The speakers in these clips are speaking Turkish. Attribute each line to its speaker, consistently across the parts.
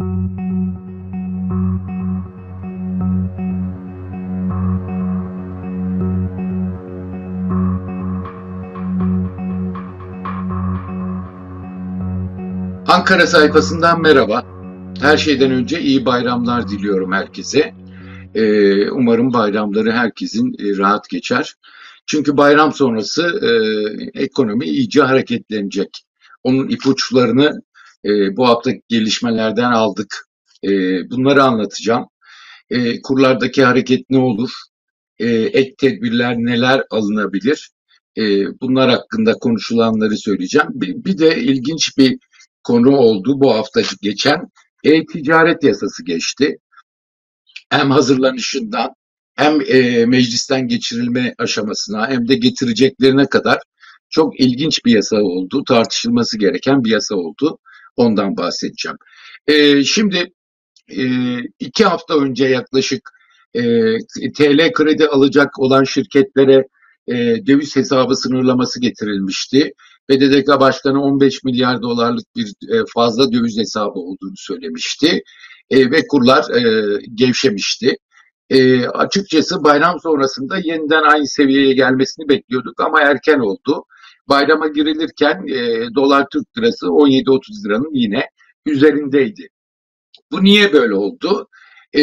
Speaker 1: Ankara sayfasından merhaba. Her şeyden önce iyi bayramlar diliyorum herkese. Ee, umarım bayramları herkesin e, rahat geçer. Çünkü bayram sonrası e, ekonomi iyice hareketlenecek. Onun ipuçlarını e, bu hafta gelişmelerden aldık. E, bunları anlatacağım. E, kurlardaki hareket ne olur? E, ek tedbirler neler alınabilir? E, bunlar hakkında konuşulanları söyleyeceğim. Bir, bir de ilginç bir konu oldu bu hafta geçen. E-ticaret yasası geçti. Hem hazırlanışından hem e, meclisten geçirilme aşamasına hem de getireceklerine kadar çok ilginç bir yasa oldu. Tartışılması gereken bir yasa oldu. Ondan bahsedeceğim. E, şimdi e, iki hafta önce yaklaşık e, TL kredi alacak olan şirketlere e, döviz hesabı sınırlaması getirilmişti. BDDK Başkanı 15 milyar dolarlık bir e, fazla döviz hesabı olduğunu söylemişti e, ve kurlar e, gevşemişti. E, açıkçası bayram sonrasında yeniden aynı seviyeye gelmesini bekliyorduk ama erken oldu. Bayrama girilirken e, dolar Türk lirası 17-30 liranın yine üzerindeydi. Bu niye böyle oldu? E,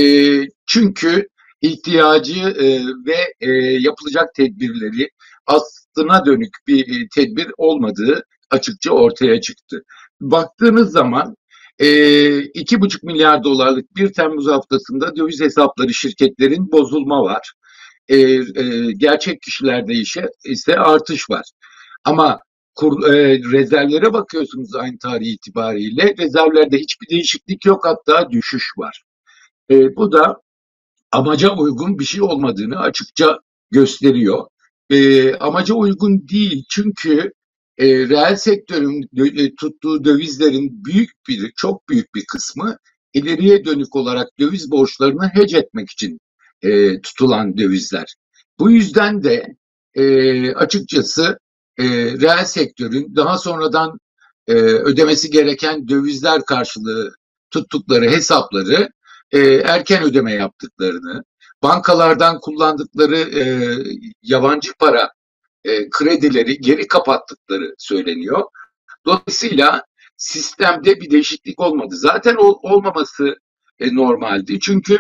Speaker 1: çünkü ihtiyacı e, ve e, yapılacak tedbirleri aslına dönük bir e, tedbir olmadığı açıkça ortaya çıktı. Baktığınız zaman e, iki buçuk milyar dolarlık 1 Temmuz haftasında döviz hesapları şirketlerin bozulma var. E, e, gerçek kişilerde ise, ise artış var. Ama kur, e, rezervlere bakıyorsunuz aynı tarih itibariyle rezervlerde hiçbir değişiklik yok hatta düşüş var. E, bu da amaca uygun bir şey olmadığını açıkça gösteriyor. E, amaca uygun değil çünkü e, reel sektörün e, tuttuğu dövizlerin büyük bir, çok büyük bir kısmı ileriye dönük olarak döviz borçlarını hedge etmek için e, tutulan dövizler. Bu yüzden de e, açıkçası e, reel sektörün daha sonradan e, ödemesi gereken dövizler karşılığı tuttukları hesapları e, erken ödeme yaptıklarını, bankalardan kullandıkları e, yabancı para e, kredileri geri kapattıkları söyleniyor. Dolayısıyla sistemde bir değişiklik olmadı. Zaten ol, olmaması e, normaldi. Çünkü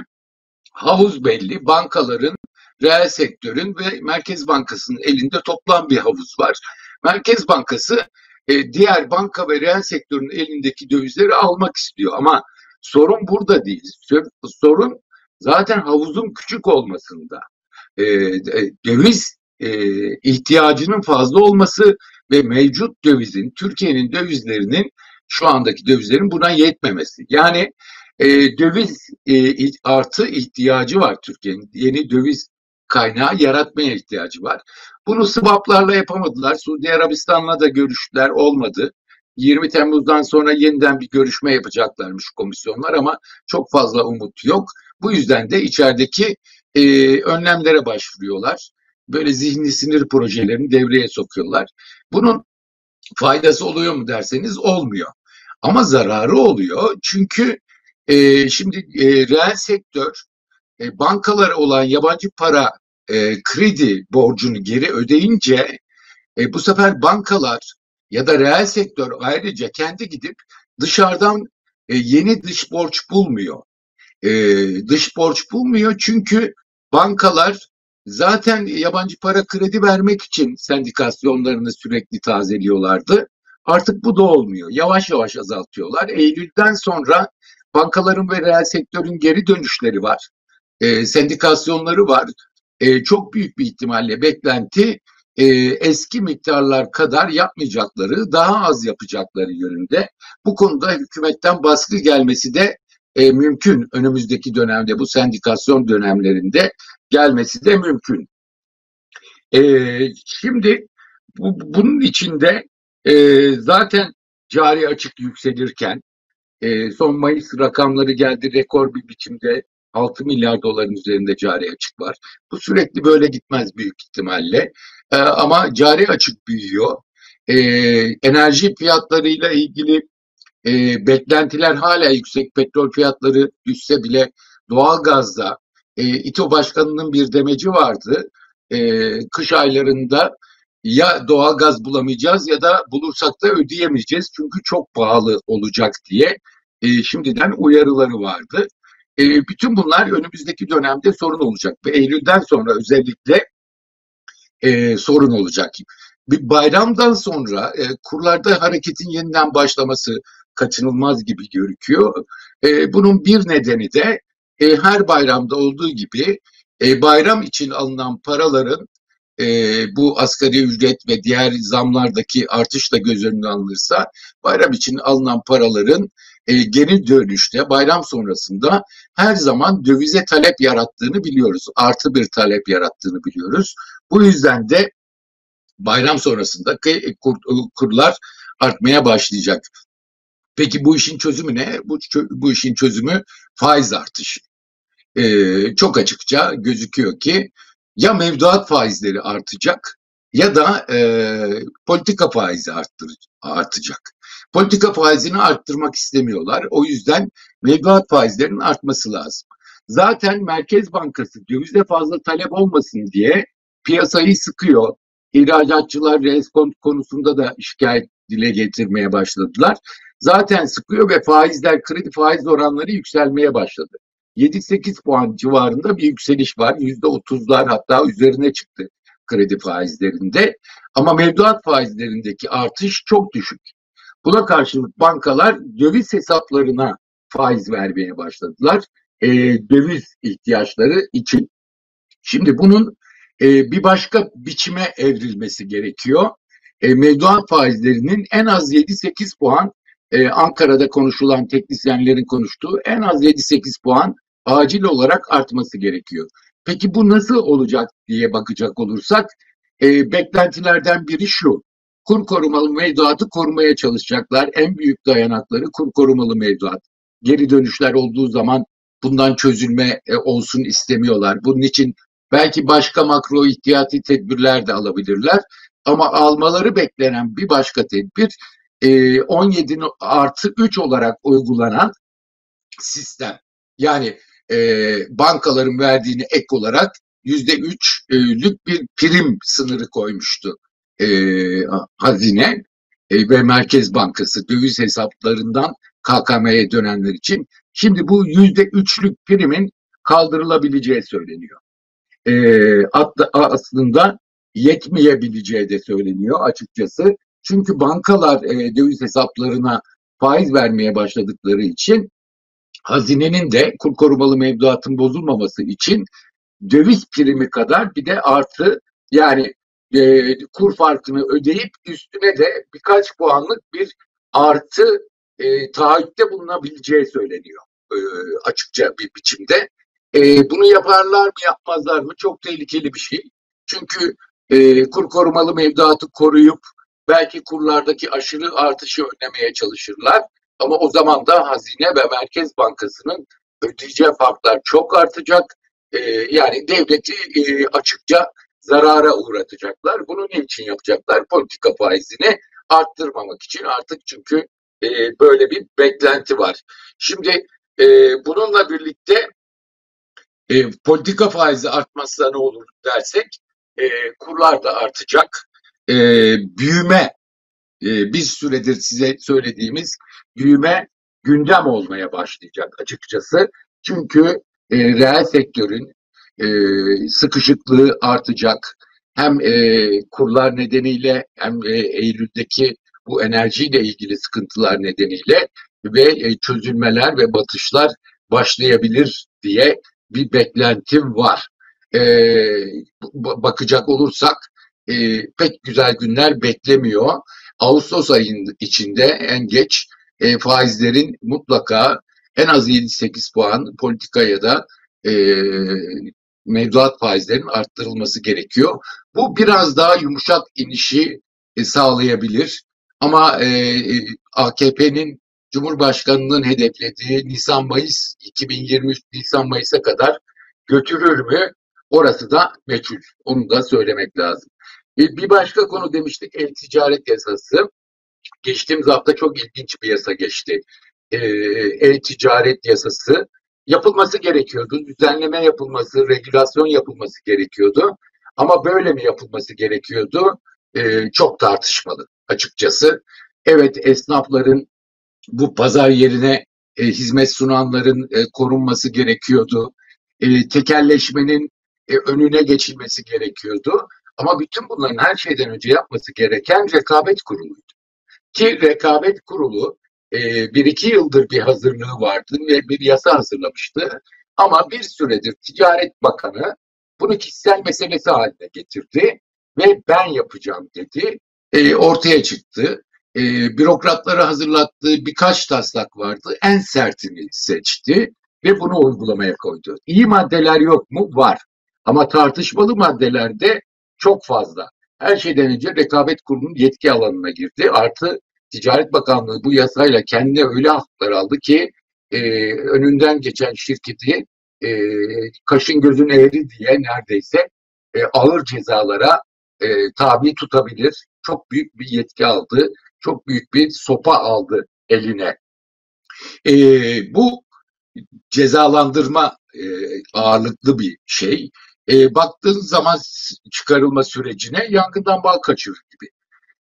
Speaker 1: havuz belli. Bankaların, reel sektörün ve Merkez Bankası'nın elinde toplam bir havuz var. Merkez Bankası e, diğer banka ve reel sektörün elindeki dövizleri almak istiyor. Ama sorun burada değil. Sorun zaten havuzun küçük olmasında. E, döviz e, ihtiyacının fazla olması ve mevcut dövizin, Türkiye'nin dövizlerinin şu andaki dövizlerin buna yetmemesi. Yani e, döviz e, artı ihtiyacı var Türkiye'nin. Yeni döviz kaynağı yaratmaya ihtiyacı var. Bunu swaplarla yapamadılar. Suudi Arabistan'la da görüştüler olmadı. 20 Temmuz'dan sonra yeniden bir görüşme yapacaklarmış komisyonlar ama çok fazla umut yok. Bu yüzden de içerideki e, önlemlere başvuruyorlar böyle zihni sinir projelerini devreye sokuyorlar. Bunun faydası oluyor mu derseniz olmuyor. Ama zararı oluyor çünkü e, şimdi e, reel sektör e, bankalara olan yabancı para e, kredi borcunu geri ödeyince e, bu sefer bankalar ya da reel sektör ayrıca kendi gidip dışarıdan e, yeni dış borç bulmuyor. E, dış borç bulmuyor çünkü bankalar Zaten yabancı para kredi vermek için sendikasyonlarını sürekli tazeliyorlardı. Artık bu da olmuyor. Yavaş yavaş azaltıyorlar. Eylül'den sonra bankaların ve reel sektörün geri dönüşleri var. E, sendikasyonları var. E, çok büyük bir ihtimalle beklenti e, eski miktarlar kadar yapmayacakları, daha az yapacakları yönünde. Bu konuda hükümetten baskı gelmesi de e, mümkün önümüzdeki dönemde bu sendikasyon dönemlerinde gelmesi de mümkün. E, şimdi bu, bunun içinde e, zaten cari açık yükselirken e, son Mayıs rakamları geldi rekor bir biçimde 6 milyar doların üzerinde cari açık var. Bu sürekli böyle gitmez büyük ihtimalle. E, ama cari açık büyüyor. E, enerji fiyatlarıyla ilgili e, beklentiler hala yüksek. Petrol fiyatları düşse bile doğalgazda e, İTO Başkanı'nın bir demeci vardı. E, kış aylarında ya doğalgaz bulamayacağız ya da bulursak da ödeyemeyeceğiz. Çünkü çok pahalı olacak diye e, şimdiden uyarıları vardı. E, bütün bunlar önümüzdeki dönemde sorun olacak ve Eylül'den sonra özellikle e, sorun olacak. Bir bayramdan sonra e, kurlarda hareketin yeniden başlaması kaçınılmaz gibi görüküyor. E, bunun bir nedeni de e, her bayramda olduğu gibi e, bayram için alınan paraların e, bu asgari ücret ve diğer zamlardaki artışla göz önüne alınırsa bayram için alınan paraların e, geri dönüşte bayram sonrasında her zaman dövize talep yarattığını biliyoruz. Artı bir talep yarattığını biliyoruz. Bu yüzden de bayram sonrasında kur, kurlar artmaya başlayacak. Peki bu işin çözümü ne? Bu, bu işin çözümü faiz artışı. Ee, çok açıkça gözüküyor ki ya mevduat faizleri artacak ya da e, politika faizi arttır, artacak. Politika faizini arttırmak istemiyorlar. O yüzden mevduat faizlerinin artması lazım. Zaten Merkez Bankası dövizde fazla talep olmasın diye piyasayı sıkıyor. İhracatçılar reskont konusunda da şikayet dile getirmeye başladılar. Zaten sıkıyor ve faizler, kredi faiz oranları yükselmeye başladı. 7-8 puan civarında bir yükseliş var. %30'lar hatta üzerine çıktı kredi faizlerinde. Ama mevduat faizlerindeki artış çok düşük. Buna karşılık bankalar döviz hesaplarına faiz vermeye başladılar. E, döviz ihtiyaçları için. Şimdi bunun e, bir başka biçime evrilmesi gerekiyor. E, mevduat faizlerinin en az 7-8 puan e, Ankara'da konuşulan teknisyenlerin konuştuğu en az 7-8 puan acil olarak artması gerekiyor. Peki bu nasıl olacak diye bakacak olursak e, beklentilerden biri şu. Kur korumalı mevduatı korumaya çalışacaklar. En büyük dayanakları kur korumalı mevduat. Geri dönüşler olduğu zaman bundan çözülme e, olsun istemiyorlar. Bunun için belki başka makro ihtiyati tedbirler de alabilirler. Ama almaları beklenen bir başka tedbir 17 e, artı 3 olarak uygulanan sistem. Yani e, bankaların verdiğini ek olarak yüzde üçlük bir prim sınırı koymuştu e, hazine e, ve Merkez Bankası döviz hesaplarından KKM'ye dönenler için. Şimdi bu yüzde üçlük primin kaldırılabileceği söyleniyor. E, aslında yetmeyebileceği de söyleniyor açıkçası. Çünkü bankalar e, döviz hesaplarına faiz vermeye başladıkları için hazinenin de kur korumalı mevduatın bozulmaması için döviz primi kadar bir de artı yani e, kur farkını ödeyip üstüne de birkaç puanlık bir artı e, taahhütte bulunabileceği söyleniyor e, açıkça bir biçimde. E, bunu yaparlar mı yapmazlar mı çok tehlikeli bir şey. Çünkü e, kur korumalı mevduatı koruyup belki kurlardaki aşırı artışı önlemeye çalışırlar. Ama o zaman da Hazine ve Merkez Bankası'nın ödeyeceği farklar çok artacak. E, yani devleti e, açıkça zarara uğratacaklar. Bunu ne için yapacaklar? Politika faizini arttırmamak için artık çünkü e, böyle bir beklenti var. Şimdi e, bununla birlikte e, politika faizi artmazsa ne olur dersek e, kurlar da artacak. E, büyüme e, bir süredir size söylediğimiz büyüme gündem olmaya başlayacak açıkçası. Çünkü e, reel sektörün e, sıkışıklığı artacak. Hem e, kurlar nedeniyle hem e, Eylül'deki bu enerjiyle ilgili sıkıntılar nedeniyle ve e, çözülmeler ve batışlar başlayabilir diye bir beklentim var. E, bakacak olursak e, pek güzel günler beklemiyor. Ağustos ayının içinde en geç e, faizlerin mutlaka en az 7-8 puan politikaya da e, mevduat faizlerinin arttırılması gerekiyor. Bu biraz daha yumuşak inişi e, sağlayabilir. Ama e, e AKP'nin Cumhurbaşkanı'nın hedeflediği Nisan-Mayıs 2023 Nisan-Mayıs'a kadar götürür mü? Orası da meçhul. Onu da söylemek lazım. E, bir başka konu demiştik el ticaret yasası. geçtiğimiz hafta çok ilginç bir yasa geçti. E, e-ticaret yasası yapılması gerekiyordu. Düzenleme yapılması, regülasyon yapılması gerekiyordu. Ama böyle mi yapılması gerekiyordu? E, çok tartışmalı açıkçası. Evet esnafların bu pazar yerine e, hizmet sunanların e, korunması gerekiyordu. E, tekelleşmenin e, önüne geçilmesi gerekiyordu. Ama bütün bunların her şeyden önce yapması gereken rekabet kuruluydu. Ki rekabet kurulu e, bir iki yıldır bir hazırlığı vardı ve bir yasa hazırlamıştı. Ama bir süredir Ticaret Bakanı bunu kişisel meselesi haline getirdi ve ben yapacağım dedi. E, ortaya çıktı. E, bürokratları hazırlattığı birkaç taslak vardı. En sertini seçti ve bunu uygulamaya koydu. İyi maddeler yok mu? Var. Ama tartışmalı maddelerde çok fazla. Her şeyden önce rekabet kurulunun yetki alanına girdi. Artı Ticaret Bakanlığı bu yasayla kendine öyle haklar aldı ki e, önünden geçen şirketi e, kaşın gözün eğri diye neredeyse e, ağır cezalara e, tabi tutabilir. Çok büyük bir yetki aldı. Çok büyük bir sopa aldı eline. E, bu cezalandırma e, ağırlıklı bir şey. E, baktığın zaman çıkarılma sürecine yangından bal kaçırır gibi.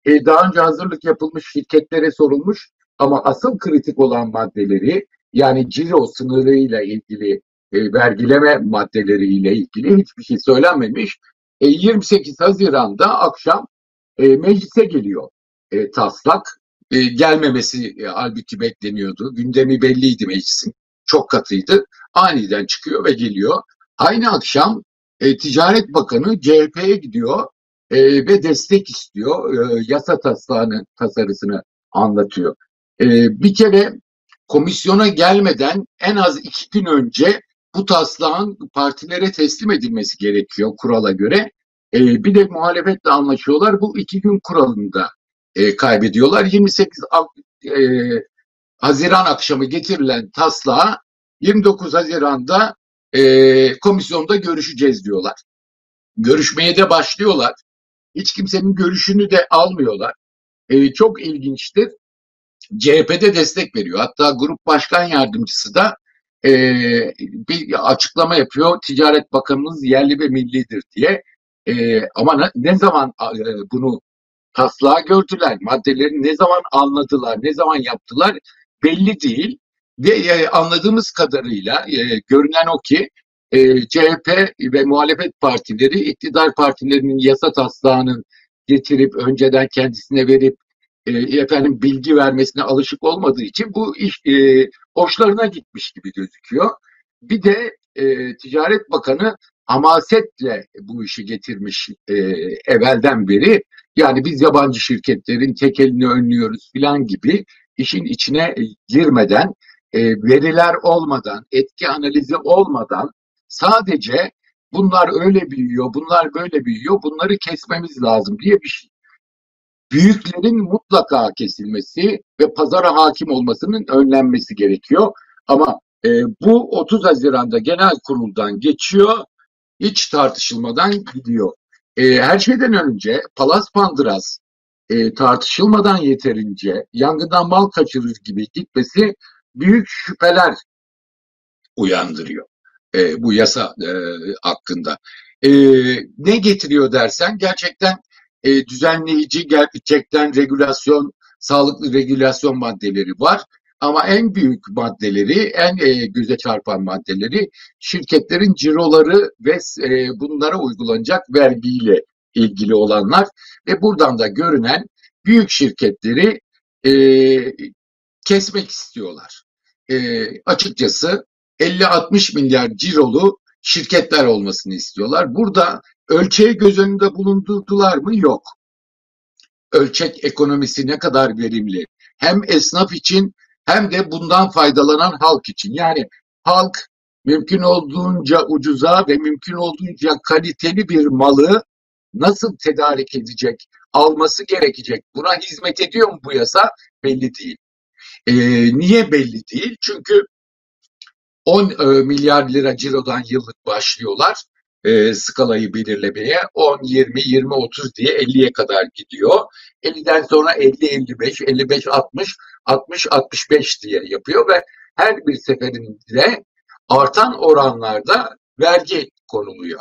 Speaker 1: E, daha önce hazırlık yapılmış şirketlere sorulmuş ama asıl kritik olan maddeleri yani ciro sınırıyla ilgili e, vergileme maddeleriyle ilgili hiçbir şey söylenmemiş. E, 28 Haziran'da akşam e, meclise geliyor e, taslak. E, gelmemesi e, halbuki bekleniyordu. Gündemi belliydi meclisin. Çok katıydı. Aniden çıkıyor ve geliyor. Aynı akşam e, Ticaret Bakanı CHP'ye gidiyor e, ve destek istiyor. E, yasa taslağını, tasarısını anlatıyor. E, bir kere komisyona gelmeden en az iki gün önce bu taslağın partilere teslim edilmesi gerekiyor kurala göre. E, bir de muhalefetle anlaşıyorlar. Bu iki gün kuralında e, kaybediyorlar. 28 e, Haziran akşamı getirilen taslağı 29 Haziran'da e, komisyonda görüşeceğiz diyorlar. Görüşmeye de başlıyorlar. Hiç kimsenin görüşünü de almıyorlar. E, çok ilginçtir. CHP'de destek veriyor. Hatta grup başkan yardımcısı da e, bir açıklama yapıyor. Ticaret Bakanımız yerli ve millidir diye. E, ama ne, ne zaman e, bunu taslağı gördüler, maddeleri ne zaman anladılar, ne zaman yaptılar belli değil. Ve e, anladığımız kadarıyla e, görünen o ki e, CHP ve muhalefet partileri iktidar partilerinin yasa taslağını getirip önceden kendisine verip e, efendim bilgi vermesine alışık olmadığı için bu iş e, hoşlarına gitmiş gibi gözüküyor. Bir de e, Ticaret Bakanı hamasetle bu işi getirmiş e, evvelden beri. Yani biz yabancı şirketlerin tekelini önlüyoruz filan gibi işin içine girmeden, e, veriler olmadan, etki analizi olmadan sadece bunlar öyle büyüyor, bunlar böyle büyüyor, bunları kesmemiz lazım diye bir şey. Büyüklerin mutlaka kesilmesi ve pazara hakim olmasının önlenmesi gerekiyor. Ama e, bu 30 Haziran'da genel kuruldan geçiyor, hiç tartışılmadan gidiyor. E, her şeyden önce Palas Pandras e, tartışılmadan yeterince yangından mal kaçırır gibi gitmesi büyük şüpheler uyandırıyor e, bu yasa e, hakkında. E, ne getiriyor dersen gerçekten e, düzenleyici, gerçekten regülasyon, sağlıklı regülasyon maddeleri var. Ama en büyük maddeleri, en e, göze çarpan maddeleri şirketlerin ciroları ve e, bunlara uygulanacak vergiyle ilgili olanlar ve buradan da görünen büyük şirketleri e, kesmek istiyorlar. E, açıkçası 50-60 milyar cirolu şirketler olmasını istiyorlar. Burada ölçeği göz önünde bulundurdular mı? Yok. Ölçek ekonomisi ne kadar verimli. Hem esnaf için hem de bundan faydalanan halk için. Yani halk mümkün olduğunca ucuza ve mümkün olduğunca kaliteli bir malı nasıl tedarik edecek, alması gerekecek. Buna hizmet ediyor mu bu yasa? Belli değil. E, niye belli değil? Çünkü 10 e, milyar lira cirodan yıllık başlıyorlar. e, skalayı belirlemeye 10, 20, 20, 30 diye 50'ye kadar gidiyor. 50'den sonra 50, 55, 55, 60, 60, 65 diye yapıyor ve her bir seferinde artan oranlarda vergi konuluyor.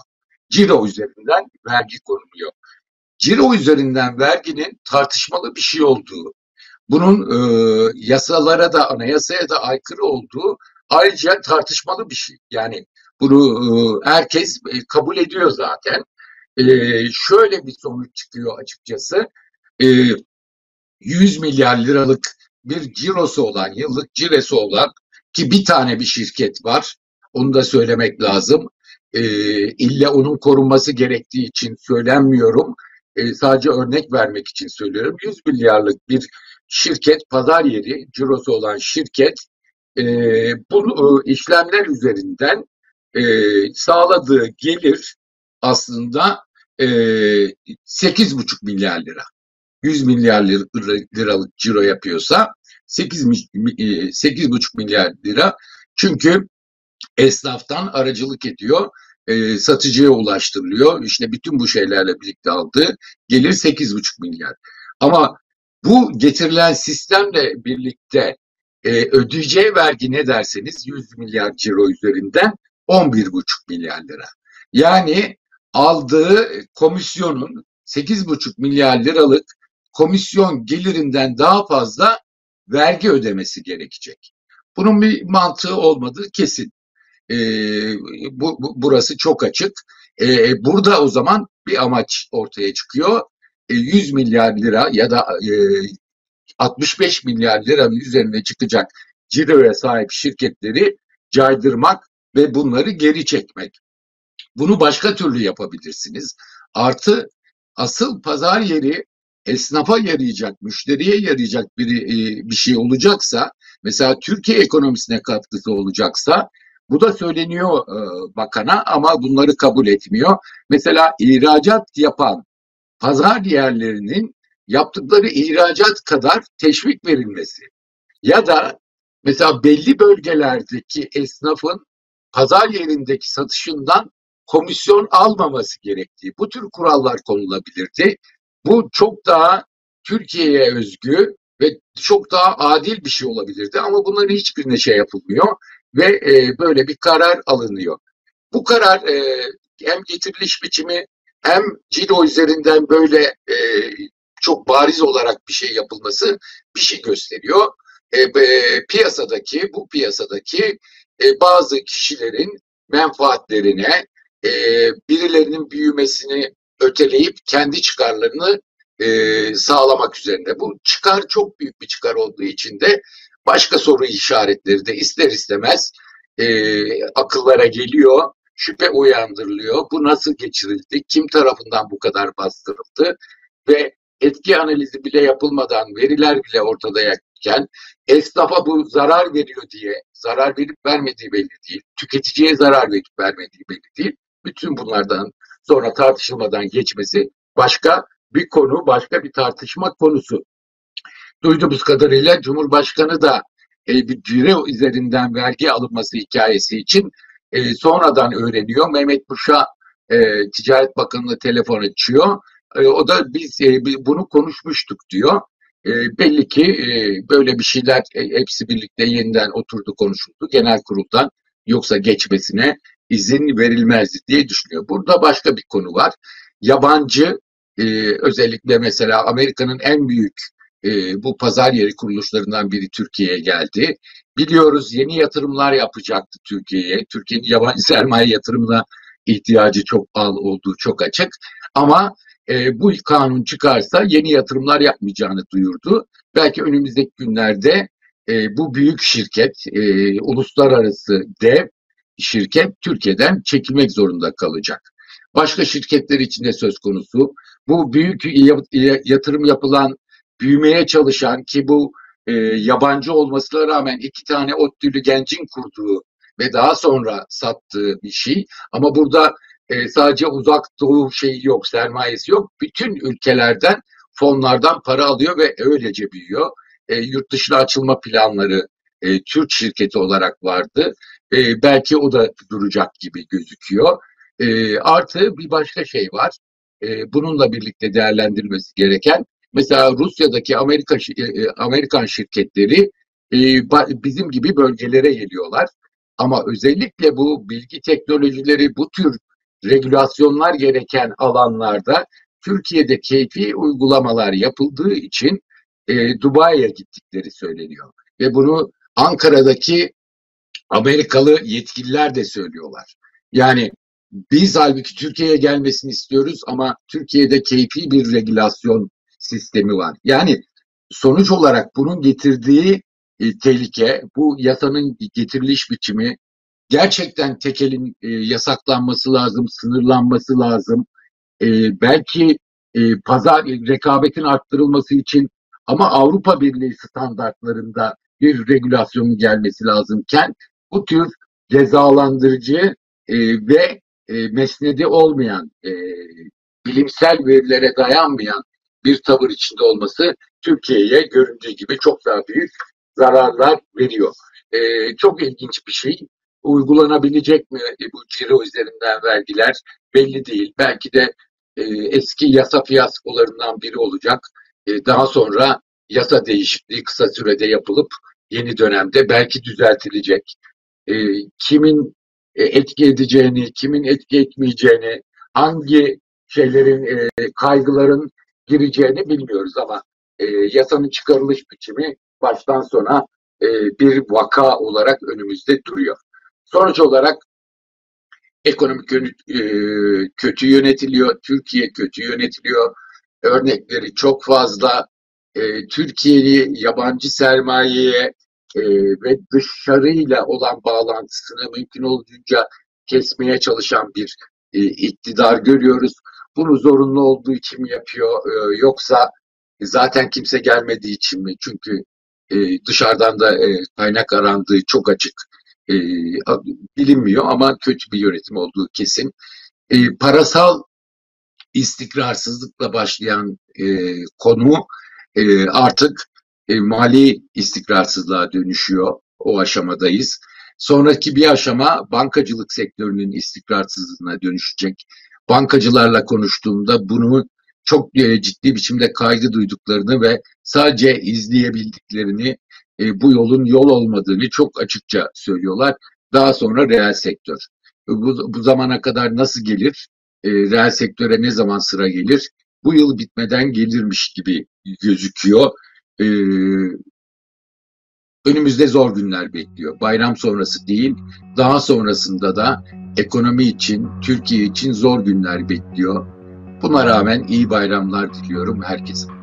Speaker 1: Ciro üzerinden vergi konuluyor. Ciro üzerinden verginin tartışmalı bir şey olduğu, bunun e, yasalara da anayasaya da aykırı olduğu ayrıca tartışmalı bir şey. Yani bunu e, herkes e, kabul ediyor zaten. E, şöyle bir sonuç çıkıyor açıkçası. E, 100 milyar liralık bir cirosu olan, yıllık ciresi olan ki bir tane bir şirket var. Onu da söylemek lazım. E, illa onun korunması gerektiği için söylenmiyorum. Sadece örnek vermek için söylüyorum. 100 milyarlık bir şirket, pazar yeri, cirosu olan şirket e, bu e, işlemler üzerinden e, sağladığı gelir aslında e, 8,5 milyar lira. 100 milyar liralık ciro yapıyorsa 8 8,5 milyar lira. Çünkü esnaftan aracılık ediyor, e, satıcıya ulaştırılıyor. İşte bütün bu şeylerle birlikte aldığı gelir 8,5 milyar. Ama bu getirilen sistemle birlikte e, ödeyeceği vergi ne derseniz 100 milyar ciro üzerinden 11,5 milyar lira. Yani aldığı komisyonun 8,5 milyar liralık komisyon gelirinden daha fazla vergi ödemesi gerekecek. Bunun bir mantığı olmadığı kesin. Ee, bu, bu, burası çok açık. Ee, burada o zaman bir amaç ortaya çıkıyor. Ee, 100 milyar lira ya da e, 65 milyar liranın üzerine çıkacak ciroya sahip şirketleri caydırmak ve bunları geri çekmek. Bunu başka türlü yapabilirsiniz. Artı asıl pazar yeri esnafa yarayacak, müşteriye yarayacak bir, e, bir şey olacaksa, mesela Türkiye ekonomisine katkısı olacaksa, bu da söyleniyor e, bakana ama bunları kabul etmiyor. Mesela ihracat yapan pazar yerlerinin yaptıkları ihracat kadar teşvik verilmesi ya da mesela belli bölgelerdeki esnafın pazar yerindeki satışından komisyon almaması gerektiği bu tür kurallar konulabilirdi. Bu çok daha Türkiye'ye özgü ve çok daha adil bir şey olabilirdi ama bunların hiçbirine şey yapılmıyor ve e, böyle bir karar alınıyor. Bu karar e, hem getiriliş biçimi hem ciro üzerinden böyle e, çok bariz olarak bir şey yapılması bir şey gösteriyor. E, e, piyasadaki bu piyasadaki e, bazı kişilerin menfaatlerine e, birilerinin büyümesini öteleyip kendi çıkarlarını e, sağlamak üzerinde. Bu çıkar çok büyük bir çıkar olduğu için de başka soru işaretleri de ister istemez e, akıllara geliyor, şüphe uyandırılıyor. Bu nasıl geçirildi, kim tarafından bu kadar bastırıldı ve etki analizi bile yapılmadan veriler bile ortada yokken esnafa bu zarar veriyor diye zarar verip vermediği belli değil. Tüketiciye zarar verip vermediği belli değil. Bütün bunlardan sonra tartışılmadan geçmesi başka bir konu, başka bir tartışma konusu. Duyduğumuz kadarıyla Cumhurbaşkanı da e, bir ciro üzerinden vergi alınması hikayesi için e, sonradan öğreniyor. Mehmet Muş'a e, Ticaret Bakanı'na telefon açıyor. E, o da biz e, bunu konuşmuştuk diyor. E, belli ki böyle bir şeyler hepsi birlikte yeniden oturdu konuşuldu genel kuruldan yoksa geçmesine izin verilmezdi diye düşünüyor. Burada başka bir konu var. Yabancı özellikle mesela Amerika'nın en büyük bu pazar yeri kuruluşlarından biri Türkiye'ye geldi. Biliyoruz yeni yatırımlar yapacaktı Türkiye'ye. Türkiye'nin yabancı sermaye yatırımına ihtiyacı çok pahalı olduğu çok açık. Ama e, bu kanun çıkarsa yeni yatırımlar yapmayacağını duyurdu. Belki önümüzdeki günlerde e, bu büyük şirket, e, uluslararası dev şirket Türkiye'den çekilmek zorunda kalacak. Başka şirketler için de söz konusu. Bu büyük yatırım yapılan, büyümeye çalışan ki bu e, yabancı olmasına rağmen iki tane ODTÜ'lü gencin kurduğu ve daha sonra sattığı bir şey. Ama burada e, sadece uzak doğu şeyi yok, sermayesi yok. Bütün ülkelerden fonlardan para alıyor ve öylece büyüyor. E, yurt dışına açılma planları e, Türk şirketi olarak vardı. E, belki o da duracak gibi gözüküyor. E, artı bir başka şey var. E, bununla birlikte değerlendirilmesi gereken. Mesela Rusya'daki Amerika e, e, Amerikan şirketleri e, bizim gibi bölgelere geliyorlar. Ama özellikle bu bilgi teknolojileri, bu tür regülasyonlar gereken alanlarda Türkiye'de keyfi uygulamalar yapıldığı için e, Dubai'ye gittikleri söyleniyor. Ve bunu Ankara'daki Amerikalı yetkililer de söylüyorlar. Yani biz halbuki Türkiye'ye gelmesini istiyoruz ama Türkiye'de keyfi bir regülasyon sistemi var. Yani sonuç olarak bunun getirdiği e, tehlike, bu yasanın getiriliş biçimi gerçekten tekelin e, yasaklanması lazım, sınırlanması lazım. E, belki e, pazar rekabetin arttırılması için ama Avrupa Birliği standartlarında bir regülasyonun gelmesi lazımken bu tür cezalandırıcı e, ve e, mesnedi olmayan, e, bilimsel verilere dayanmayan bir tavır içinde olması Türkiye'ye göründüğü gibi çok daha büyük zararlar veriyor. E, çok ilginç bir şey. Uygulanabilecek mi bu ciro üzerinden vergiler belli değil. Belki de e, eski yasa fiyaskolarından biri olacak. E, daha sonra yasa değişikliği kısa sürede yapılıp yeni dönemde belki düzeltilecek. E, kimin e, etki edeceğini, kimin etki etmeyeceğini, hangi şeylerin, e, kaygıların gireceğini bilmiyoruz ama e, yasanın çıkarılış biçimi baştan sona e, bir vaka olarak önümüzde duruyor. Sonuç olarak ekonomik e, kötü yönetiliyor, Türkiye kötü yönetiliyor. Örnekleri çok fazla. E, Türkiye'yi yabancı sermayeye e, ve dışarıyla olan bağlantısını mümkün olduğunca kesmeye çalışan bir iktidar görüyoruz. Bunu zorunlu olduğu için mi yapıyor yoksa zaten kimse gelmediği için mi? Çünkü dışarıdan da kaynak arandığı çok açık e, bilinmiyor ama kötü bir yönetim olduğu kesin. E, parasal istikrarsızlıkla başlayan e, konu e, artık e, mali istikrarsızlığa dönüşüyor. O aşamadayız. Sonraki bir aşama bankacılık sektörünün istikrarsızlığına dönüşecek. Bankacılarla konuştuğumda bunu çok e, ciddi biçimde kaygı duyduklarını ve sadece izleyebildiklerini e, bu yolun yol olmadığını çok açıkça söylüyorlar. Daha sonra reel sektör. Bu, bu zamana kadar nasıl gelir? E, reel sektöre ne zaman sıra gelir? Bu yıl bitmeden gelirmiş gibi gözüküyor. E, önümüzde zor günler bekliyor. Bayram sonrası değil, daha sonrasında da ekonomi için, Türkiye için zor günler bekliyor. Buna rağmen iyi bayramlar diliyorum herkese.